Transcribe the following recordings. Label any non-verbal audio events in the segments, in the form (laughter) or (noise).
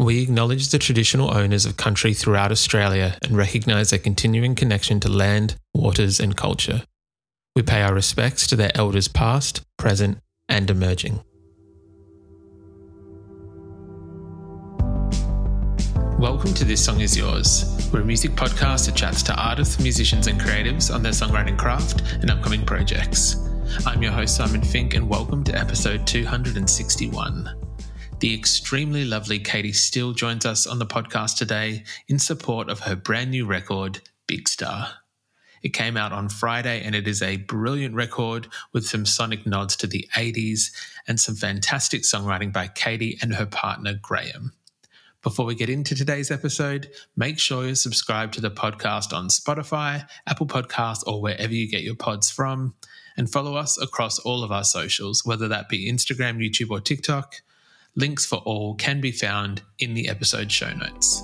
We acknowledge the traditional owners of country throughout Australia and recognise their continuing connection to land, waters, and culture. We pay our respects to their elders past, present, and emerging. Welcome to This Song Is Yours. We're a music podcast that chats to artists, musicians, and creatives on their songwriting craft and upcoming projects. I'm your host, Simon Fink, and welcome to episode 261. The extremely lovely Katy Steele joins us on the podcast today in support of her brand new record, Big Star. It came out on Friday and it is a brilliant record with some sonic nods to the 80s and some fantastic songwriting by Katy and her partner, Graeme. Before we get into today's episode, make sure you subscribe to the podcast on Spotify, Apple Podcasts, or wherever you get your pods from. And follow us across all of our socials, whether that be Instagram, YouTube, or TikTok. Links for all can be found in the episode show notes.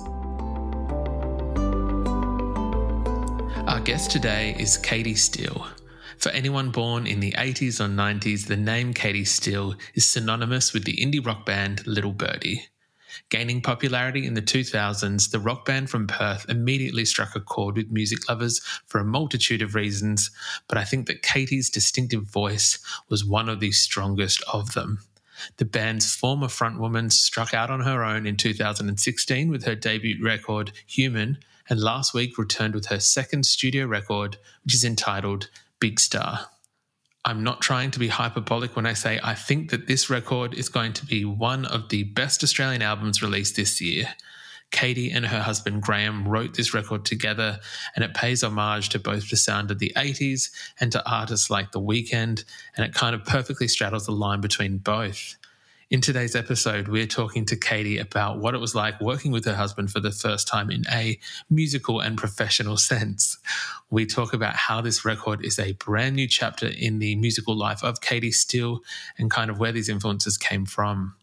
Our guest today is Katy Steele. For anyone born in the 80s or 90s, the name Katy Steele is synonymous with the indie rock band Little Birdy. Gaining popularity in the 2000s, the rock band from Perth immediately struck a chord with music lovers for a multitude of reasons, but I think that Katy's distinctive voice was one of the strongest of them. The band's former frontwoman struck out on her own in 2016 with her debut record, Human, and last week returned with her second studio record, which is entitled Big Star. I'm not trying to be hyperbolic when I say I think that this record is going to be one of the best Australian albums released this year. Katy and her husband Graeme wrote this record together, and it pays homage to both the sound of the 80s and to artists like The Weeknd, and it kind of perfectly straddles the line between both. In today's episode, we're talking to Katy about what it was like working with her husband for the first time in a musical and professional (laughs) sense. We talk about how this record is a brand new chapter in the musical life of Katy Steele and kind of where these influences came from.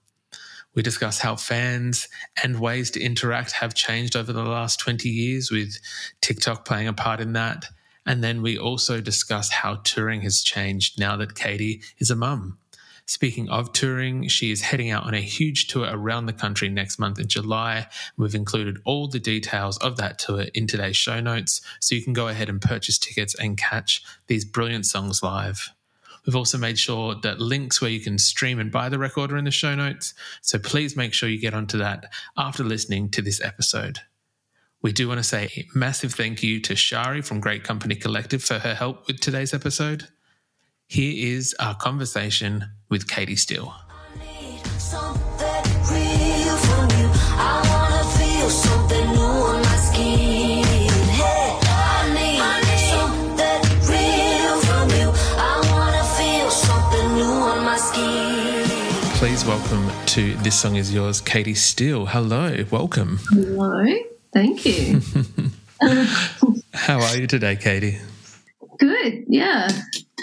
We discuss how fans and ways to interact have changed over the last 20 years, with TikTok playing a part in that. And then we also discuss how touring has changed now that Katy is a mum. Speaking of touring, she is heading out on a huge tour around the country next month in July. We've included all the details of that tour in today's show notes, so you can go ahead and purchase tickets and catch these brilliant songs live. We've also made sure that links where you can stream and buy the record are in the show notes, so please make sure you get onto that after listening to this episode. We do want to say a massive thank you to Shari from Great Company Collective for her help with today's episode. Here is our conversation with Katy Steele. To This Song Is Yours, Katy Steele. Hello, welcome. Hello, thank you. (laughs) How are you today, Katy? good, yeah.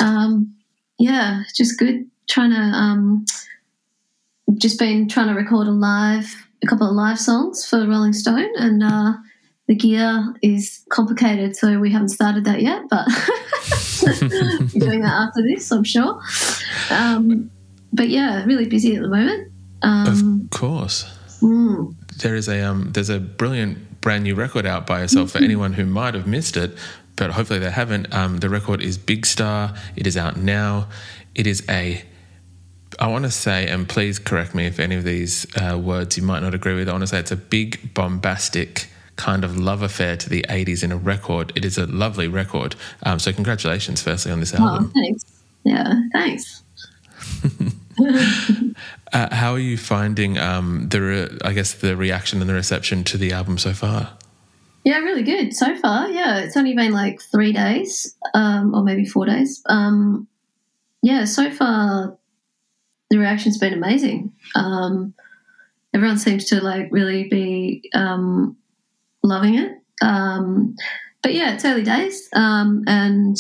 Um, yeah, just good. Trying to, um, just been trying to record a live, a couple of live songs for Rolling Stone, and uh, the gear is complicated, so we haven't started that yet, but (laughs) doing that after this, I'm sure. Um, but yeah, really busy at the moment. Um, of course. mm, There is a um, there's a brilliant brand new record out by yourself for anyone who might have missed it, but hopefully they haven't. Um, the record is Big Star. It is out now. It is a I want to say, and please correct me if any of these uh, words you might not agree with. I want to say it's a big, bombastic kind of love affair to the 80s in a record. It is a lovely record. Um, so, congratulations, firstly, on this oh, album. thanks. Yeah, thanks. (laughs) Uh, how are you finding um, the, re- I guess, the reaction and the reception to the album so far? Yeah, really good so far. Yeah, it's only been like three days, um, or maybe four days. Um, yeah, so far the reaction's been amazing. Um, everyone seems to like really be um, loving it. Um, but yeah, it's early days, and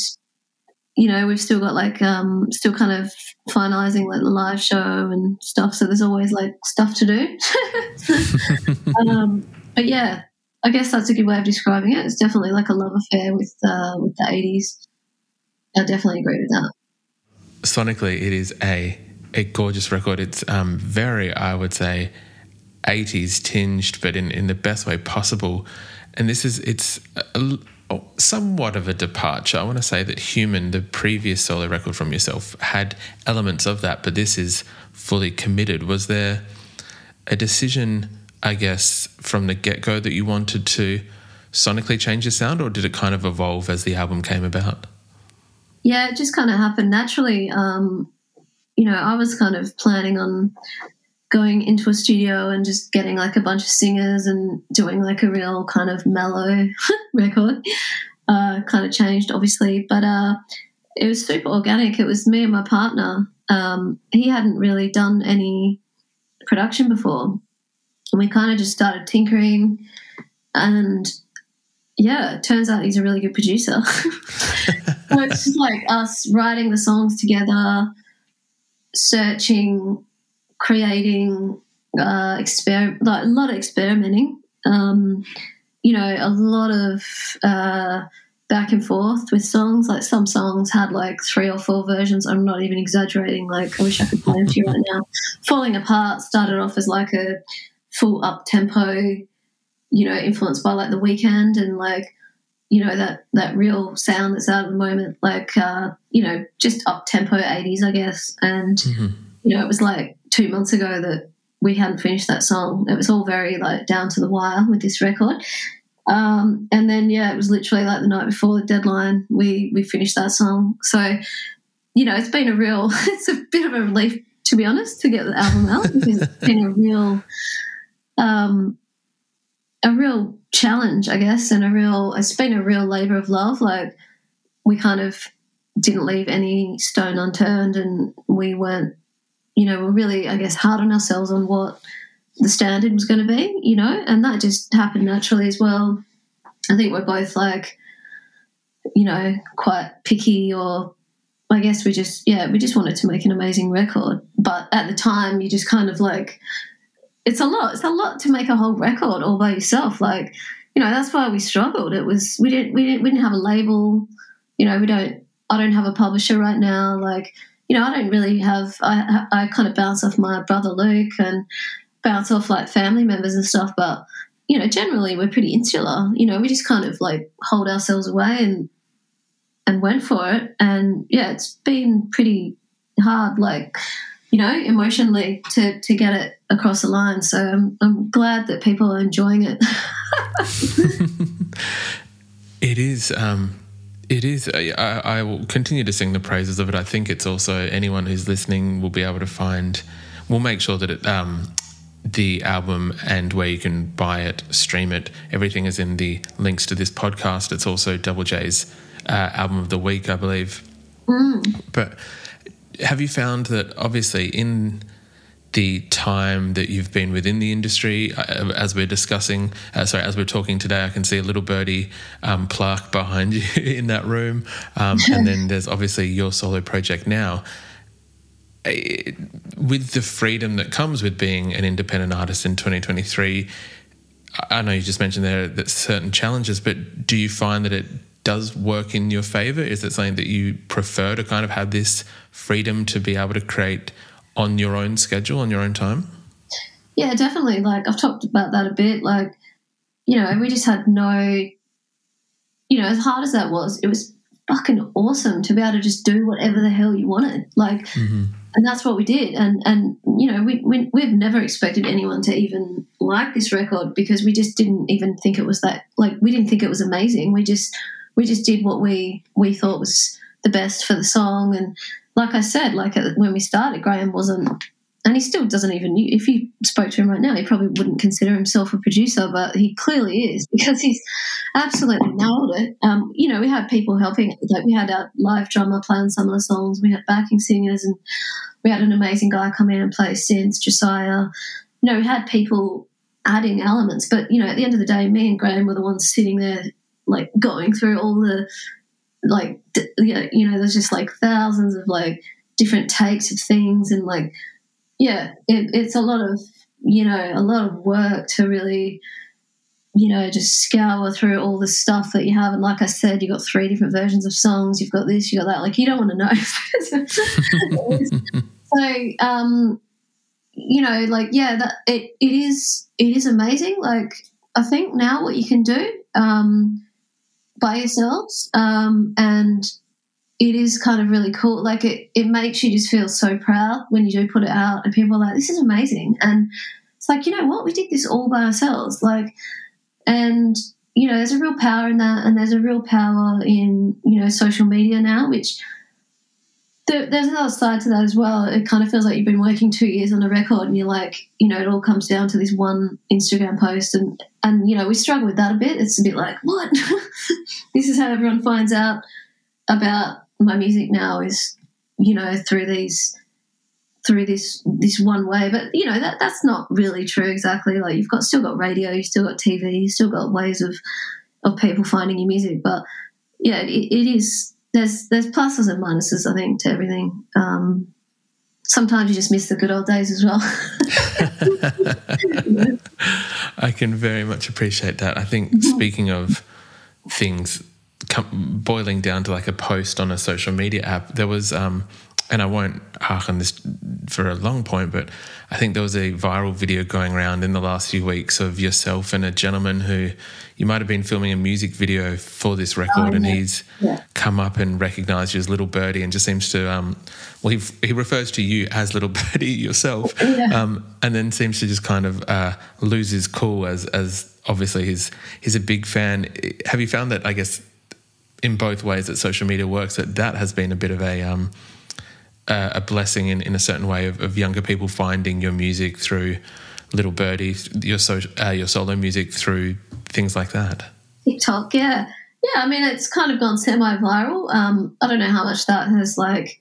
you know we've still got like um, still kind of finalizing like the live show and stuff. So there's always like stuff to do. (laughs) um, but yeah, I guess that's a good way of describing it. It's definitely like a love affair with uh, with the '80s. I definitely agree with that. Sonically, it is a a gorgeous record. It's um, very, I would say, 80s tinged, but in, in the best way possible. And this is, it's somewhat of a departure. I want to say that Human, the previous solo record from yourself, had elements of that, but this is fully committed. Was there a decision, I guess, from the get go that you wanted to sonically change your sound, or did it kind of evolve as the album came about? Yeah, it just kind of happened naturally. Um, you know, I was kind of planning on going into a studio and just getting like a bunch of singers and doing like a real kind of mellow (laughs) record. Uh, kind of changed, obviously, but uh, it was super organic. It was me and my partner. Um, he hadn't really done any production before. And we kind of just started tinkering. And yeah, it turns out he's a really good producer. (laughs) so it's just like us writing the songs together, searching, creating, uh, exper- like a lot of experimenting. Um, you know, a lot of uh, back and forth with songs. Like some songs had like three or four versions. I'm not even exaggerating. Like I wish I could play them to you right now. Falling Apart started off as like a full up tempo, you know, influenced by like the Weeknd and like you know that that real sound that's out at the moment, like uh, you know, just up tempo eighties, I guess. And mm-hmm. you know, it was like two months ago that we hadn't finished that song. It was all very like down to the wire with this record. Um, and then yeah, it was literally like the night before the deadline, we we finished that song. So you know, it's been a real, (laughs) it's a bit of a relief to be honest to get the album out it's (laughs) been a real, um, a real challenge, I guess, and a real it's been a real labor of love. Like we kind of didn't leave any stone unturned and we weren't you know, we're really, I guess, hard on ourselves on what the standard was going to be, you know, and that just happened naturally as well. I think we're both like, you know, quite picky or I guess we just, yeah, we just wanted to make an amazing record. But at the time, you just kind of like, it's a lot. It's a lot to make a whole record all by yourself. Like, you know, that's why we struggled. It was we didn't we didn't we didn't have a label. You know, we don't. I don't have a publisher right now. Like, you know, I don't really have. I I kind of bounce off my brother Luke and bounce off like family members and stuff. But you know, generally we're pretty insular. You know, we just kind of like hold ourselves away and and went for it. And yeah, it's been pretty hard. Like you know, emotionally to, to get it across the line. So I'm, I'm glad that people are enjoying it. (laughs) (laughs) it is. Um, it is. I, I, will continue to sing the praises of it. I think it's also anyone who's listening will be able to find. We'll make sure that it, um, the album and where you can buy it, stream it, everything is in the links to this podcast. It's also Double J's uh, album of the week, I believe. Mm. But have you found that obviously in the time that you've been within the industry, uh, as we're discussing, uh, sorry, as we're talking today, I can see a little birdy um, plaque behind (laughs) you in that room, um, (laughs) and then there's obviously your solo project now. It, with the freedom that comes with being an independent artist in 2023, I know you just mentioned there that certain challenges, but do you find that it does work in your favor? Is it something that you prefer to kind of have this freedom to be able to create on your own schedule, on your own time? Yeah, definitely. Like I've talked about that a bit. Like, you know, we just had no, you know, as hard as that was, it was fucking awesome to be able to just do whatever the hell you wanted. Like, mm-hmm. and that's what we did. And and you know, we, we we've never expected anyone to even like this record because we just didn't even think it was that. Like, we didn't think it was amazing. We just we just did what we we thought was the best for the song and like I said, like when we started, Graeme wasn't and he still doesn't even. If you spoke to him right now, he probably wouldn't consider himself a producer, but he clearly is (laughs) because he's absolutely nailed it. Um, you know, we had people helping. Like we had our live drummer playing some of the songs. We had backing singers, and we had an amazing guy come in and play synths, Josiah. You know, we had people adding elements, but you know, at the end of the day, me and Graeme were the ones sitting there, like going through all the, like, you know, there's just like thousands of like different takes of things and like yeah, it, it's a lot of you know a lot of work to really you know just scour through all the stuff that you have. And like I said, you've got three different versions of songs. You've got this, you've got that. Like you don't want to know. (laughs) (laughs) so um, you know, like yeah, that it it is it is amazing. Like I think now what you can do um, by yourselves um, and it is kind of really cool. Like it, it makes you just feel so proud when you do put it out, and people are like, "This is amazing." And it's like, you know what? We did this all by ourselves. Like, and you know, there's a real power in that, and there's a real power in you know social media now, which there, there's another side to that as well. It kind of feels like you've been working two years on a record, and you're like, you know, it all comes down to this one Instagram post, and and you know, we struggle with that a bit. It's a bit like, what? (laughs) this is how everyone finds out about my music now is, you know, through these through this this one way. But you know that that's not really true exactly. Like you've got still got radio, you've still got TV, you've still got ways of of people finding your music. But yeah, it, it is. There's there's pluses and minuses, I think, to everything. Um, sometimes you just miss the good old days as well. (laughs) I can very much appreciate that. I think mm-hmm. speaking of things come, boiling down to like a post on a social media app, there was, um, and I won't hark on this for a long point, but I think there was a viral video going around in the last few weeks of yourself and a gentleman who you might have been filming a music video for this record, oh, and he's yeah. come up and recognised you as Little Birdy, and just seems to, um, well, he, he refers to you as Little (laughs) Birdy yourself, yeah. um, and then seems to just kind of uh, lose his cool as as obviously he's he's a big fan. Have you found that? I guess in both ways that social media works, that that has been a bit of a um, uh, a blessing in, in a certain way of, of, younger people finding your music through Little Birdy, your so, uh, your solo music through things like that. TikTok, yeah, yeah. I mean, it's kind of gone semi-viral. Um, I don't know how much that has like.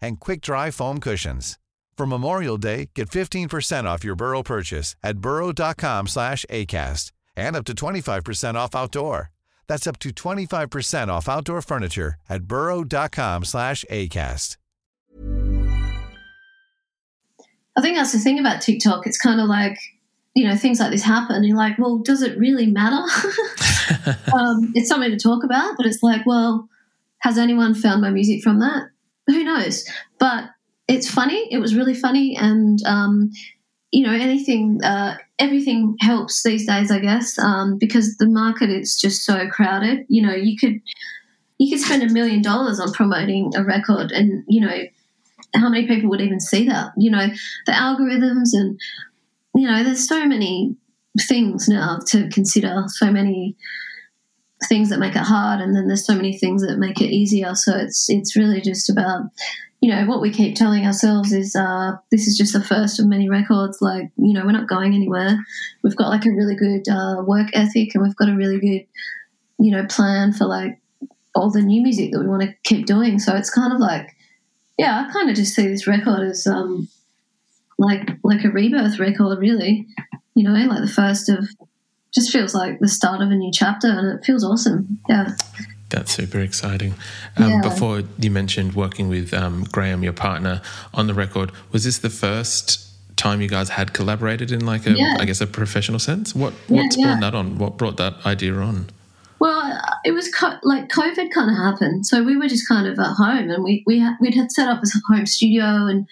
and quick-dry foam cushions. For Memorial Day, get 15% off your Burrow purchase at burrow.com slash ACAST and up to 25% off outdoor. That's up to 25% off outdoor furniture at burrow.com slash ACAST. I think that's the thing about TikTok. It's kind of like you know things like this happen and you're like well does it really matter (laughs) um, it's something to talk about but it's like well has anyone found my music from that who knows? But it's funny. It was really funny. And um, you know anything uh, everything helps these days i guess um, because the market is just so crowded. You know you could you could spend a million dollars on promoting a record and you know how many people would even see that? You know the algorithms and you know, there's so many things now to consider, so many things that make it hard, and then there's so many things that make it easier. So it's it's really just about you know what we keep telling ourselves is uh, this is just the first of many records. Like you know, we're not going anywhere. We've got like a really good uh, work ethic, and we've got a really good you know plan for like all the new music that we want to keep doing. So it's kind of like yeah, I kind of just see this record as um, like like a rebirth record, really. You know, like the first of just feels like the start of a new chapter, and it feels awesome. Yeah. That's super exciting. Um, Yeah. Before you mentioned working with um, Graeme, your partner, on the record, was this the first time you guys had collaborated in like a, I Yeah. guess, a professional sense? What Yeah, what spawned yeah. that on? What brought that idea on? Well, it was co- like COVID kind of happened, so we were just kind of at home, and we we had, we'd had set up a home studio, and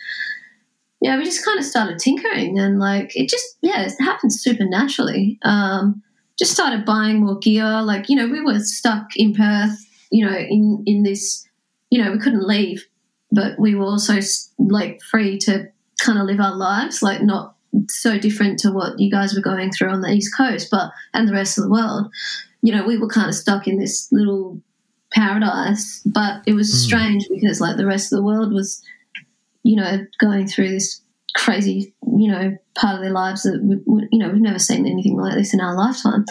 yeah, we just kind of started tinkering, and like it just yeah, it happened super naturally. Um, just started buying more gear, like you know, we were stuck in Perth, you know, in in this, you know, we couldn't leave, but we were also like free to kind of live our lives, like not so different to what you guys were going through on the east coast, but and the rest of the world. You know, we were kind of stuck in this little paradise, but it was strange because like the rest of the world was, you know, going through this crazy, you know, part of their lives that we, we- you know we've never seen anything like this in our lifetime,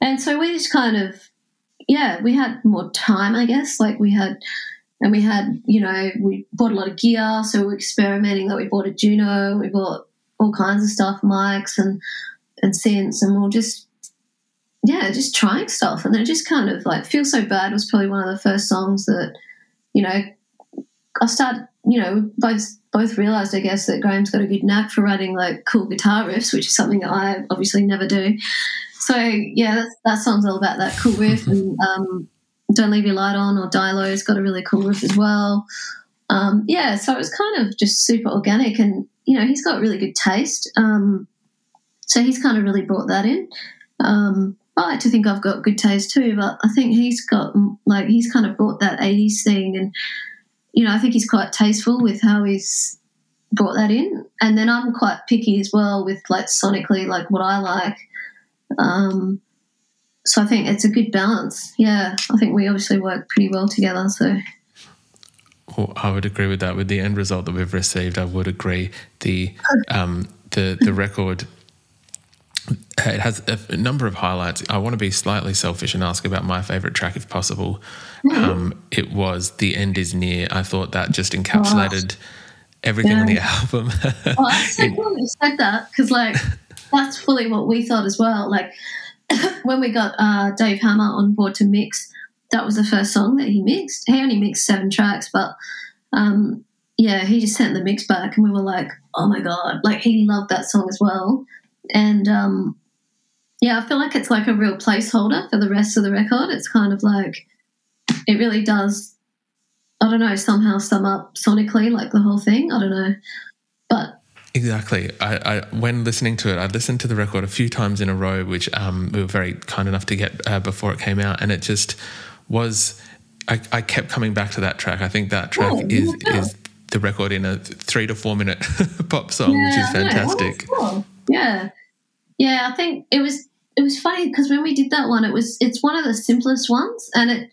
and so we just kind of, yeah, we had more time, I guess. Like we had, and we had, you know, we bought a lot of gear, so we were experimenting. Like we bought a Juno, we bought all kinds of stuff, mics and and synths, and we'll just yeah, just trying stuff. And then it just kind of like Feel So Bad was probably one of the first songs that, you know, I started, you know, both both realized, I guess, that Graeme's got a good knack for writing like cool guitar riffs, which is something that I obviously never do. So yeah, that, that song's all about that cool riff. And (laughs) um, Don't Leave Your Light On or Dilo's got a really cool riff as well. Um, yeah, so it was kind of just super organic, and you know, he's got really good taste. Um, so he's kind of really brought that in. Um, I like to think I've got good taste too, but I think he's got like he's kind of brought that '80s thing, and you know I think he's quite tasteful with how he's brought that in. And then I'm quite picky as well with like sonically, like what I like. Um, so I think it's a good balance. Yeah, I think we obviously work pretty well together. So Well, I would agree with that. With the end result that we've received, I would agree. The um, the the record it has a number of highlights. I want to be slightly selfish and ask about my favorite track, if possible. Um, it was "The End Is Near." I thought that just encapsulated everything on the album. Well, that's so (laughs) cool you said that because, like, that's fully what we thought as well. Like, (coughs) when we got uh, Dave Hammer on board to mix, that was the first song that he mixed. He only mixed seven tracks, but um, yeah, he just sent the mix back, and we were like, oh my god, like he loved that song as well. And um, yeah, I feel like it's like a real placeholder for the rest of the record. It's kind of like it really does. I don't know, somehow sum up sonically like the whole thing. I don't know. But Exactly. I, I when listening to it, I listened to the record a few times in a row, which um, we were very kind enough to get uh, before it came out, and it just was. I, I kept coming back to that track. I think that track Oh, is yeah. is the record in a three to four minute (laughs) pop song, which is Yeah, I know. fantastic. Oh, cool. Yeah, yeah. I think it was it was funny because when we did that one, it was it's one of the simplest ones, and it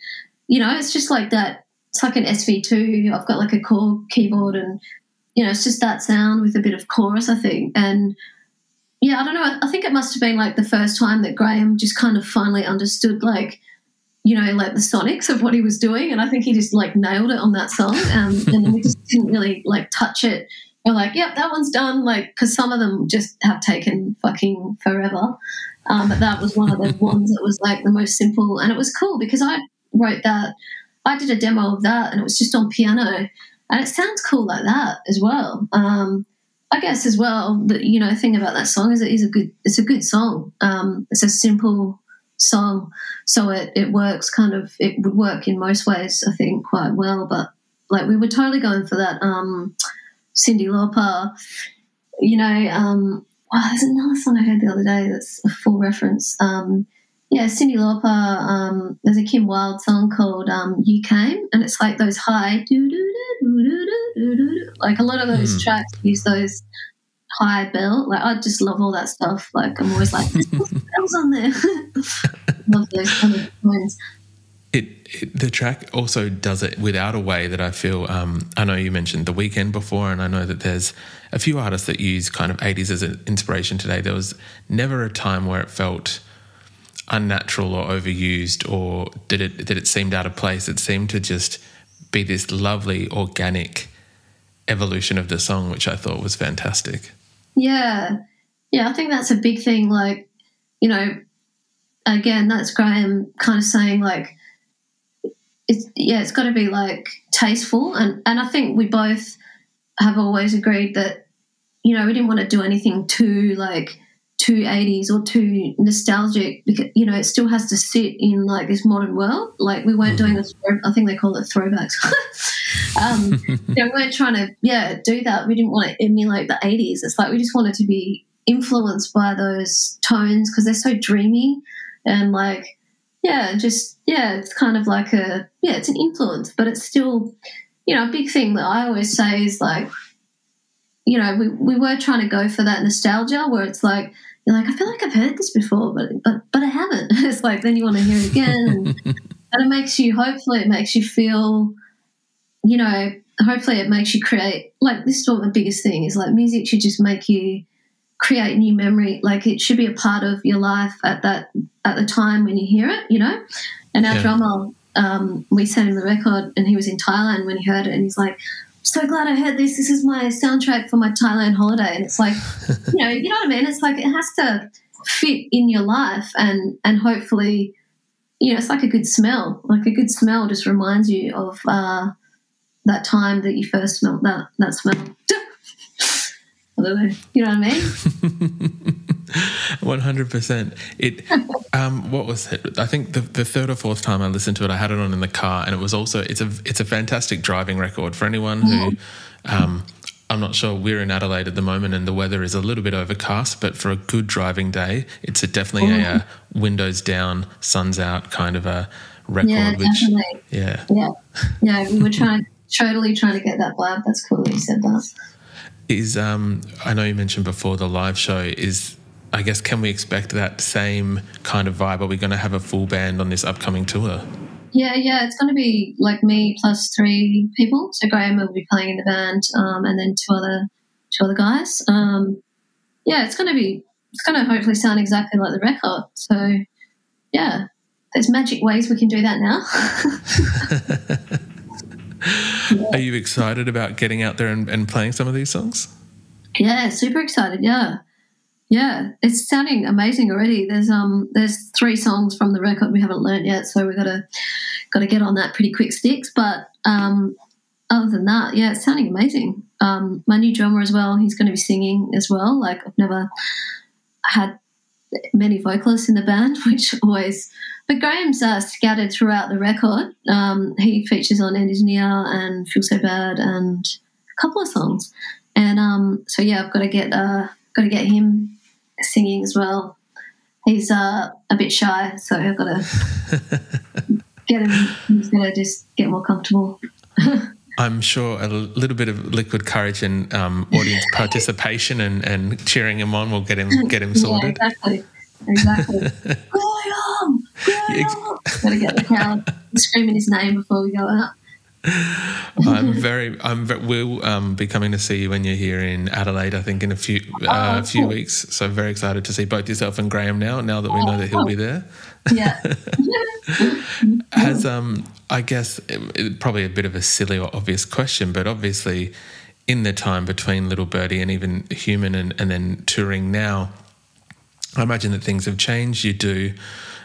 you know it's just like that. It's like an SV two. I've got like a Korg keyboard, and you know it's just that sound with a bit of chorus. I think, and yeah, I don't know. I think it must have been like the first time that Graeme just kind of finally understood like. You know, like the sonics of what he was doing, and I think he just like nailed it on that song. Um, and we just didn't really like touch it we're like, yep, that one's done. Like, because some of them just have taken fucking forever. Um, but that was one of the (laughs) ones that was like the most simple, and it was cool because I wrote that. I did a demo of that, and it was just on piano, and it sounds cool like that as well. Um, I guess as well, the you know thing about that song is it is a good. It's a good song. Um, it's a simple song, so it it works kind of. It would work in most ways, I think, quite well. But like we were totally going for that. Um, Cyndi Lauper. You know, um, wow, there's another song I heard the other day that's a full reference. Um, yeah, Cyndi Lauper. Um, there's a Kim Wilde song called "You Came," and it's like those high, like a lot of those mm. tracks use those high bell. Like I just love all that stuff. Like I'm always like, there's bells on there. love those kind of lines. It, it the track also does it without a way that I feel. Um, I know you mentioned the Weeknd before, and I know that there's a few artists that use kind of 80s as an inspiration today. There was never a time where it felt unnatural or overused, or did it did it seemed out of place. It seemed to just be this lovely organic evolution of the song, which I thought was fantastic. Yeah. Yeah, I think that's a big thing. Like, you know, again, that's Graeme kind of saying, like, it's yeah, it's got to be like tasteful, and and I think we both have always agreed that you know we didn't want to do anything too like too 80s or too nostalgic because you know it still has to sit in like this modern world. Like we weren't doing this i think they call it throwbacks. (laughs) Um (laughs) you know, we weren't trying to yeah do that. We didn't want to emulate the 80s it's like we just wanted to be influenced by those tones because they're so dreamy and like yeah just yeah it's kind of like a yeah it's an influence but it's still you know a big thing that i always say is like you know we, we were trying to go for that nostalgia where it's like you're like, I feel like I've heard this before, but but but I haven't. (laughs) It's like then you want to hear it again, and, (laughs) and it makes you. Hopefully, it makes you feel, you know. Hopefully, it makes you create. Like this is what the biggest thing is. Like music should just make you create new memory. Like it should be a part of your life at that at the time when you hear it. You know, and our Yeah. drummer, um, we sent him the record, and he was in Thailand when he heard it, and he's like. So glad I heard this. This is my soundtrack for my Thailand holiday, and it's like, (laughs) you know, you know what I mean. It's like it has to fit in your life, and and hopefully, you know, it's like a good smell. Like a good smell just reminds you of uh, that time that you first smelled that that smell. You know what I mean? (laughs) One hundred percent. It. Um, what was it? I think the, the third or fourth time I listened to it, I had it on in the car, and it was also it's a it's a fantastic driving record for anyone who. Um, I'm not sure. We're in Adelaide at the moment, and the weather is a little bit overcast. But for a good driving day, it's a definitely a, uh windows down, suns out kind of a record. Yeah, which definitely. yeah, Yeah, (laughs) yeah. We were trying, totally trying to get that vibe. That's cool that you said that. Is um, I know you mentioned before the live show is. I guess can we expect that same kind of vibe? Are we going to have a full band on this upcoming tour? Yeah, yeah, it's going to be like me plus three people. So Graeme will be playing in the band, um, and then two other two other guys. Um, yeah, it's going to be it's going to hopefully sound exactly like the record. So yeah, there's magic ways we can do that now. (laughs) (laughs) Are you excited about getting out there and, and playing some of these songs? Yeah, super excited. Yeah, yeah, it's sounding amazing already. There's um there's three songs from the record we haven't learnt yet, so we've gotta gotta get on that pretty quick sticks. But um, other than that, yeah, it's sounding amazing. Um, my new drummer as well. He's going to be singing as well. Like I've never had many vocalists in the band, (laughs) which always. But Graeme's uh, scattered throughout the record. Um, he features on End Is Near and Feel So Bad and a couple of songs. And um, so yeah, I've got to get uh, got to get him singing as well. He's uh, a bit shy, so I've got to (laughs) get him. He's got to just get more comfortable. (laughs) I'm sure a little bit of liquid courage and um, audience (laughs) participation and, and cheering him on will get him get him Yeah, sorted. exactly, exactly. Graeme, Graeme. got to get the crowd screaming his name before we go out. I'm very I'm Very, we'll um, be coming to see you when you're here in Adelaide. I think in a few uh, Oh, few cool. weeks. So very excited to see both yourself and Graeme now. Now that we know that he'll be there. Yeah, (laughs) Has um I guess it- probably a bit of a silly or obvious question, but obviously in the time between Little Birdy and even Human and, and then touring now, I imagine that things have changed. You do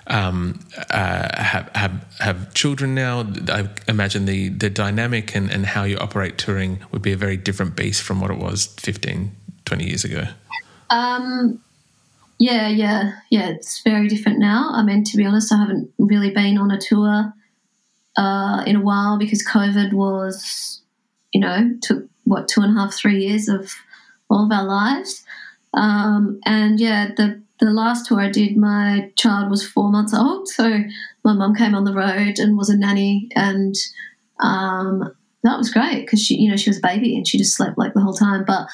um, uh, have, have have children now. I imagine the the dynamic and, and how you operate touring would be a very different beast from what it was 15, 20 years ago. Um, yeah, yeah, yeah. It's very different now. I mean, to be honest, I haven't really been on a tour uh, in a while because COVID was, you know, took what two and a half, three years of all of our lives. Um, and yeah, the the last tour I did, my child was four months old, so my mum came on the road and was a nanny, and um, that was great because she, you know, she was a baby and she just slept like the whole time. But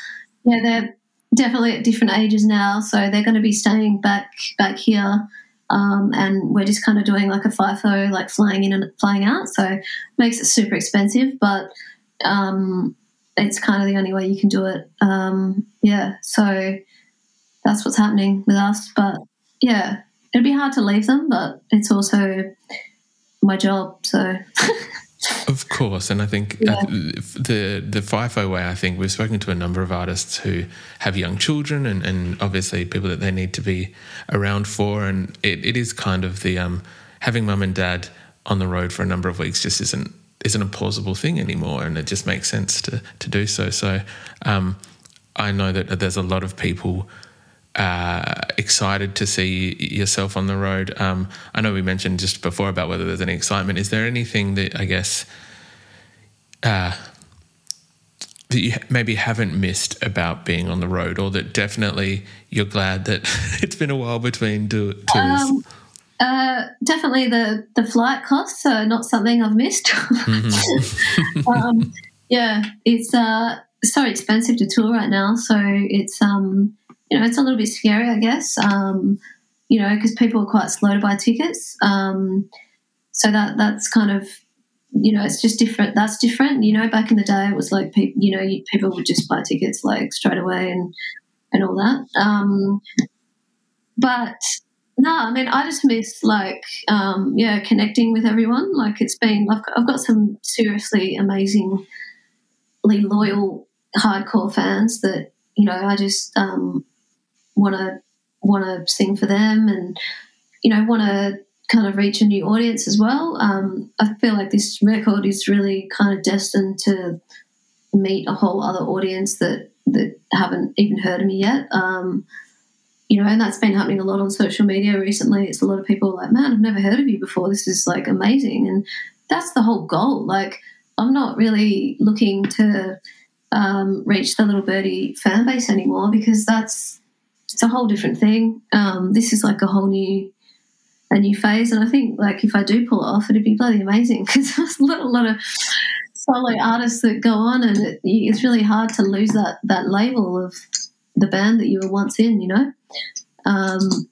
yeah, they're definitely at different ages now, so they're going to be staying back back here. Um, and we're just kind of doing like a FIFO, like flying in and flying out. So it makes it super expensive, but um, it's kind of the only way you can do it. Um, yeah, so that's what's happening with us. But yeah, it'd be hard to leave them, but it's also my job. So (laughs) Of course, and I think Yeah. uh, the the FIFO way. I think we've spoken to a number of artists who have young children, and, and obviously people that they need to be around for, and it, it is kind of the um, having mum and dad on the road for a number of weeks just isn't isn't a plausible thing anymore, and it just makes sense to to do so. So um, I know that there's a lot of people. Uh, excited to see yourself on the road. Um, I know we mentioned just before about whether there's any excitement. Is there anything that I guess uh, that you maybe haven't missed about being on the road, or that definitely you're glad that (laughs) it's been a while between tours? Um, uh, definitely the, the flight costs are not something I've missed. (laughs) Mm-hmm. (laughs) um, yeah, it's uh, so expensive to tour right now, so it's um, you know it's a little bit scary, I guess. Um, you know, because people are quite slow to buy tickets. Um, so that that's kind of you know, it's just different. That's different. You know, back in the day, it was like people, you know, people would just buy tickets like straight away and and all that. Um, but no, I mean, I just miss like, um, yeah, connecting with everyone. Like, it's been, I've, I've got some seriously amazingly loyal, hardcore fans that you know I just want to want to sing for them and you know want to kind of reach a new audience as well. Um, I feel like this record is really kind of destined to meet a whole other audience that that haven't even heard of me yet. Um, you know, and that's been happening a lot on social media recently. It's a lot of people like, man, I've never heard of you before. This is like amazing, and that's the whole goal. Like, I'm not really looking to um, reach the little birdy fan base anymore because that's it's a whole different thing. Um, this is like a whole new a new phase. And I think like if I do pull it off, it'd be bloody amazing because (laughs) there's a lot, a lot of solo artists that go on, and it, it's really hard to lose that that label of the band that you were once in. You know, um,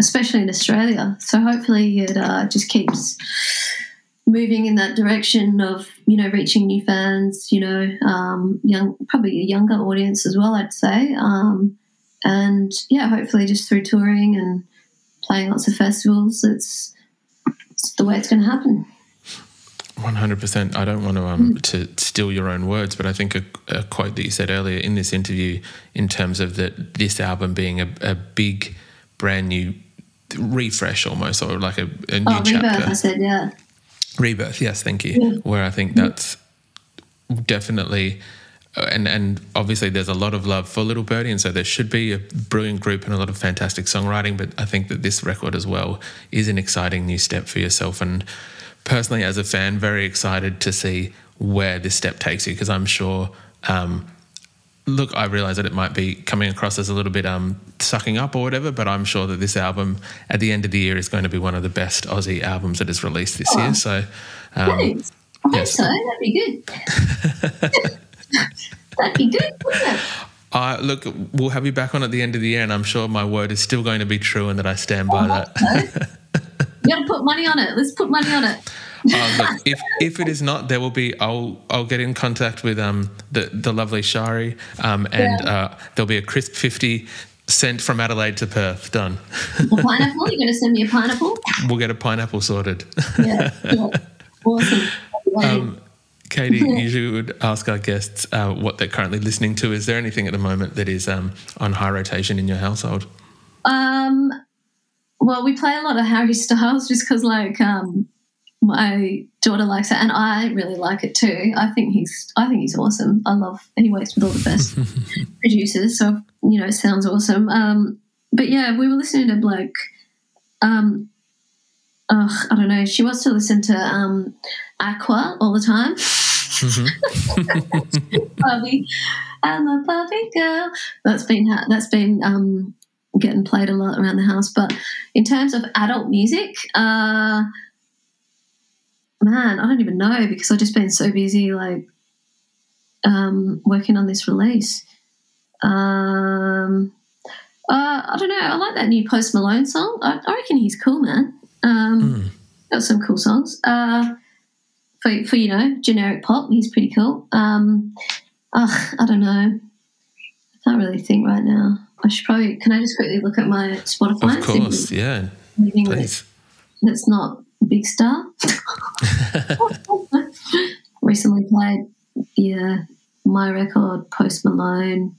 especially in Australia. So hopefully it uh, just keeps moving in that direction of you know reaching new fans you know um, young probably a younger audience as well i'd say um, and yeah hopefully just through touring and playing lots of festivals. It's, it's the way it's going to happen. One hundred percent. I don't want to um, mm. to steal your own words, but I think a, a, quote that you said earlier in this interview, in terms of that this album being a, a big, brand new refresh, almost, or like a, a new oh, chapter. Rebirth, I said, yeah. Rebirth, yes, thank you. Yeah. Where I think that's definitely and and obviously there's a lot of love for Little Birdy, and so there should be a brilliant group and a lot of fantastic songwriting. But I think that this record as well is an exciting new step for yourself. And personally, as a fan, very excited to see where this step takes you because I'm sure. Um, look, I realize that it might be coming across as a little bit um, sucking up or whatever, but I'm sure that this album at the end of the year is going to be one of the best Aussie albums that is released this oh, year. So, um, I yes. so. That'd be good. (laughs) That'd be good, wouldn't it? Uh, look, we'll have you back on at the end of the year, and I'm sure my word is still going to be true, and that I stand by oh, that. you got to put money on it. Let's put money on it. (laughs) uh, look, if if it is not, there will be. I'll I'll get in contact with um the the lovely Shari, um and yeah. uh, there'll be a crisp fifty sent from Adelaide to Perth. Done. The pineapple? You're going to send me a pineapple? We'll get a pineapple sorted. yeah, yeah. (laughs) awesome. Um, Katy, usually would ask our guests uh, what they're currently listening to. Is there anything at the moment that is um, on high rotation in your household? Um, well, we play a lot of Harry Styles just because, like, um, my daughter likes it, and I really like it too. I think he's, I think he's awesome. I love. and He works with all the best (laughs) producers, so you know, sounds awesome. Um, but yeah, we were listening to like, um, ugh, I don't know. She wants to listen to um, Aqua all the time. Mm-hmm. (laughs) Barbie, I'm a Barbie girl. That's been that's been um, getting played a lot around the house. But in terms of adult music, uh, man, I don't even know because I've just been so busy, like um, working on this release. Um, uh, I don't know. I like that new Post Malone song. I, I reckon he's cool, man. Um, mm. Got some cool songs. Uh, for, for you know generic pop. He's pretty cool. Um, ugh, I don't know. I can't really think right now. I should probably. Can I just quickly look at my Spotify? Of course, yeah. Please. That's not Big Star. (laughs) Recently played, yeah, my record, Post Malone,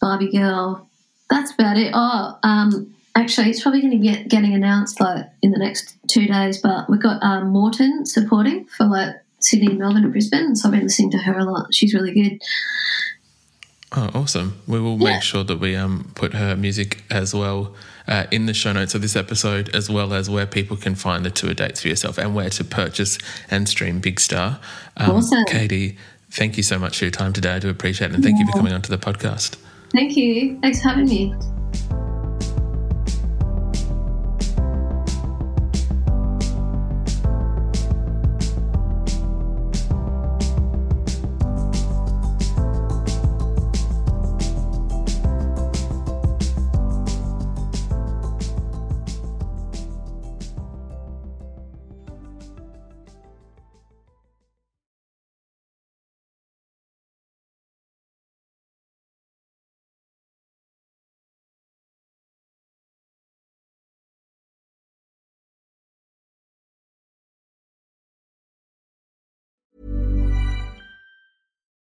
Barbie Girl. That's about it. Oh, um, actually, it's probably going to get getting announced like in the next two days. But we've got um, Morton supporting for like Sydney, Melbourne, and Brisbane. So I've been listening to her a lot. She's really good. Oh, awesome! We will Yeah. make sure that we um put her music as well uh, in the show notes of this episode, as well as where people can find the tour dates for yourself and where to purchase and stream Big Star. Um, Awesome. Katy, thank you so much for your time today. I do appreciate it, and thank you for coming onto the podcast. Thank you. Thanks for having me.